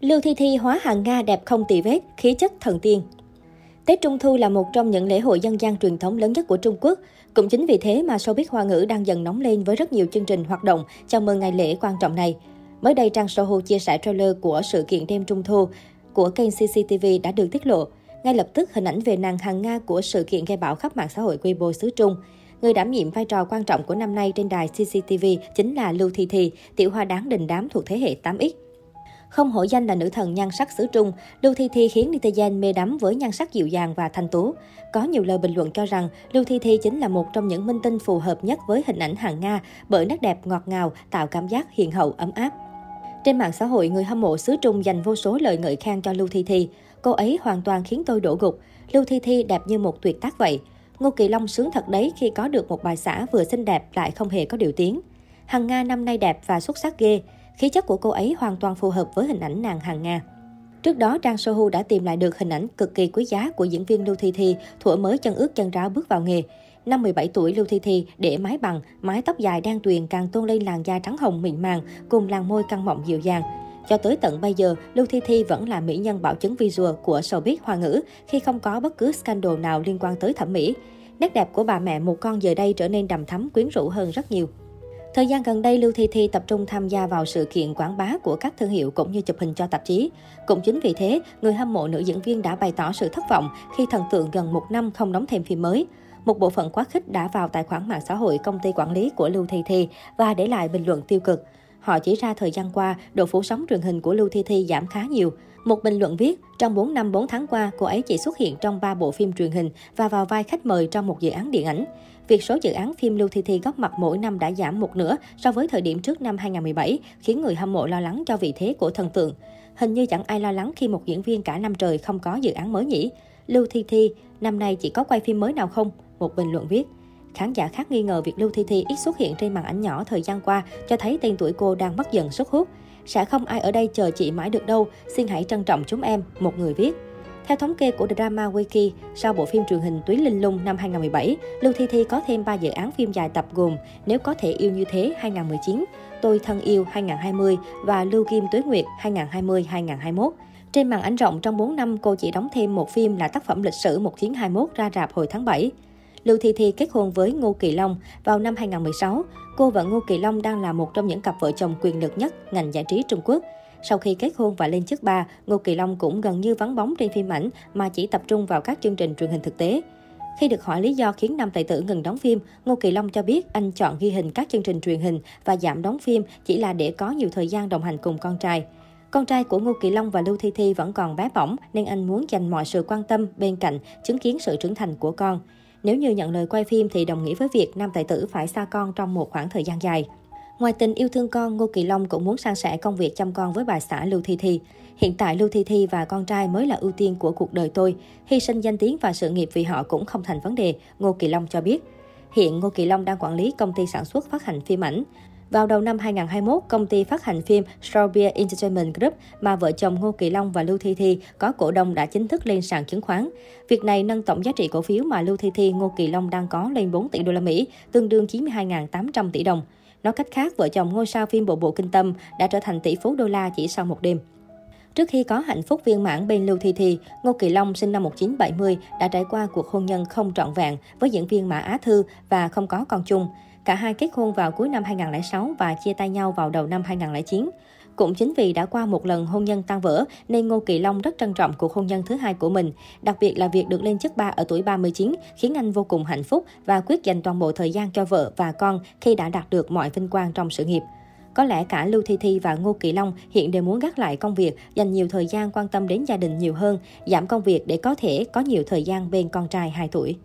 Lưu Thi Thi hóa hàng Nga đẹp không tì vết, khí chất thần tiên. Tết Trung Thu là một trong những lễ hội dân gian truyền thống lớn nhất của Trung Quốc. Cũng chính vì thế mà showbiz hoa ngữ đang dần nóng lên với rất nhiều chương trình hoạt động chào mừng ngày lễ quan trọng này. Mới đây, trang Sohu chia sẻ trailer của sự kiện đêm Trung Thu của kênh CCTV đã được tiết lộ. Ngay lập tức, hình ảnh về nàng hàng Nga của sự kiện gây bão khắp mạng xã hội Weibo xứ Trung. Người đảm nhiệm vai trò quan trọng của năm nay trên đài CCTV chính là Lưu Thi Thi, tiểu hoa đáng đình đám thuộc thế hệ 8X. Không hổ danh là nữ thần nhan sắc xứ Trung, Lưu Thi Thi khiến netizen mê đắm với nhan sắc dịu dàng và thanh tú. Có nhiều lời bình luận cho rằng Lưu Thi Thi chính là một trong những minh tinh phù hợp nhất với hình ảnh hàng Nga bởi nét đẹp ngọt ngào, tạo cảm giác hiền hậu ấm áp. Trên mạng xã hội, người hâm mộ xứ Trung dành vô số lời ngợi khen cho Lưu Thi Thi. Cô ấy hoàn toàn khiến tôi đổ gục. Lưu Thi Thi đẹp như một tuyệt tác vậy. Ngô Kỳ Long sướng thật đấy khi có được một bài xã vừa xinh đẹp lại không hề có điều tiếng. Hằng Nga năm nay đẹp và xuất sắc ghê. Khí chất của cô ấy hoàn toàn phù hợp với hình ảnh nàng hàng Nga. Trước đó, Trang Sohu đã tìm lại được hình ảnh cực kỳ quý giá của diễn viên Lưu Thi Thi thuở mới chân ướt chân ráo bước vào nghề. Năm 17 tuổi, Lưu Thi Thi để mái bằng, mái tóc dài đen tuyền càng tôn lên làn da trắng hồng mịn màng cùng làn môi căng mọng dịu dàng. Cho tới tận bây giờ, Lưu Thi Thi vẫn là mỹ nhân bảo chứng visual của showbiz hoa ngữ khi không có bất cứ scandal nào liên quan tới thẩm mỹ. Nét đẹp của bà mẹ một con giờ đây trở nên đầm thắm quyến rũ hơn rất nhiều. Thời gian gần đây, Lưu Thi Thi tập trung tham gia vào sự kiện quảng bá của các thương hiệu cũng như chụp hình cho tạp chí. Cũng chính vì thế, người hâm mộ nữ diễn viên đã bày tỏ sự thất vọng khi thần tượng gần một năm không đóng thêm phim mới. Một bộ phận quá khích đã vào tài khoản mạng xã hội công ty quản lý của Lưu Thi Thi và để lại bình luận tiêu cực. Họ chỉ ra thời gian qua, độ phủ sóng truyền hình của Lưu Thi Thi giảm khá nhiều. Một bình luận viết, trong 4 năm 4 tháng qua, cô ấy chỉ xuất hiện trong 3 bộ phim truyền hình và vào vai khách mời trong một dự án điện ảnh. Việc số dự án phim Lưu Thi Thi góp mặt mỗi năm đã giảm một nửa so với thời điểm trước năm 2017, khiến người hâm mộ lo lắng cho vị thế của thần tượng. Hình như chẳng ai lo lắng khi một diễn viên cả năm trời không có dự án mới nhỉ. Lưu Thi Thi, năm nay chỉ có quay phim mới nào không? Một bình luận viết. Khán giả khác nghi ngờ việc Lưu Thi Thi ít xuất hiện trên màn ảnh nhỏ thời gian qua cho thấy tên tuổi cô đang mất dần sức hút. Sẽ không ai ở đây chờ chị mãi được đâu, xin hãy trân trọng chúng em, một người viết. Theo thống kê của Drama Wiki, sau bộ phim truyền hình Tuyến Linh Lung năm 2017, Lưu Thi Thi có thêm 3 dự án phim dài tập gồm Nếu có thể yêu như thế 2019, Tôi thân yêu 2020 và Lưu Kim Tuế Nguyệt 2020-2021. Trên màn ảnh rộng trong 4 năm, cô chỉ đóng thêm một phim là tác phẩm lịch sử 1921 ra rạp hồi tháng 7. Lưu Thi Thi kết hôn với Ngô Kỳ Long vào năm 2016. Cô và Ngô Kỳ Long đang là một trong những cặp vợ chồng quyền lực nhất ngành giải trí Trung Quốc. Sau khi kết hôn và lên chức ba, Ngô Kỳ Long cũng gần như vắng bóng trên phim ảnh mà chỉ tập trung vào các chương trình truyền hình thực tế. Khi được hỏi lý do khiến nam tài tử ngừng đóng phim, Ngô Kỳ Long cho biết anh chọn ghi hình các chương trình truyền hình và giảm đóng phim chỉ là để có nhiều thời gian đồng hành cùng con trai. Con trai của Ngô Kỳ Long và Lưu Thi Thi vẫn còn bé bỏng nên anh muốn dành mọi sự quan tâm bên cạnh, chứng kiến sự trưởng thành của con. Nếu như nhận lời quay phim thì đồng nghĩa với việc nam tài tử phải xa con trong một khoảng thời gian dài. Ngoài tình yêu thương con, Ngô Kỳ Long cũng muốn san sẻ công việc chăm con với bà xã Lưu Thi Thi. Hiện tại Lưu Thi Thi và con trai mới là ưu tiên của cuộc đời tôi. Hy sinh danh tiếng và sự nghiệp vì họ cũng không thành vấn đề, Ngô Kỳ Long cho biết. Hiện Ngô Kỳ Long đang quản lý công ty sản xuất phát hành phim ảnh. Vào đầu năm 2021, công ty phát hành phim Strawbeer Entertainment Group mà vợ chồng Ngô Kỳ Long và Lưu Thi Thi có cổ đông đã chính thức lên sàn chứng khoán. Việc này nâng tổng giá trị cổ phiếu mà Lưu Thi Thi, Ngô Kỳ Long đang có lên 4 tỷ đô la Mỹ, tương đương 92.800 tỷ đồng. Nói cách khác, vợ chồng ngôi sao phim Bộ Bộ Kinh Tâm đã trở thành tỷ phú đô la chỉ sau một đêm. Trước khi có hạnh phúc viên mãn bên Lưu Thi Thi, Ngô Kỳ Long sinh năm 1970 đã trải qua cuộc hôn nhân không trọn vẹn với diễn viên Mã Á Thư và không có con chung. Cả hai kết hôn vào cuối năm 2006 và chia tay nhau vào đầu năm 2009. Cũng chính vì đã qua một lần hôn nhân tan vỡ nên Ngô Kỳ Long rất trân trọng cuộc hôn nhân thứ hai của mình. Đặc biệt là việc được lên chức ba ở tuổi 39 khiến anh vô cùng hạnh phúc và quyết dành toàn bộ thời gian cho vợ và con khi đã đạt được mọi vinh quang trong sự nghiệp. Có lẽ cả Lưu Thi Thi và Ngô Kỳ Long hiện đều muốn gác lại công việc, dành nhiều thời gian quan tâm đến gia đình nhiều hơn, giảm công việc để có thể có nhiều thời gian bên con trai 2 tuổi.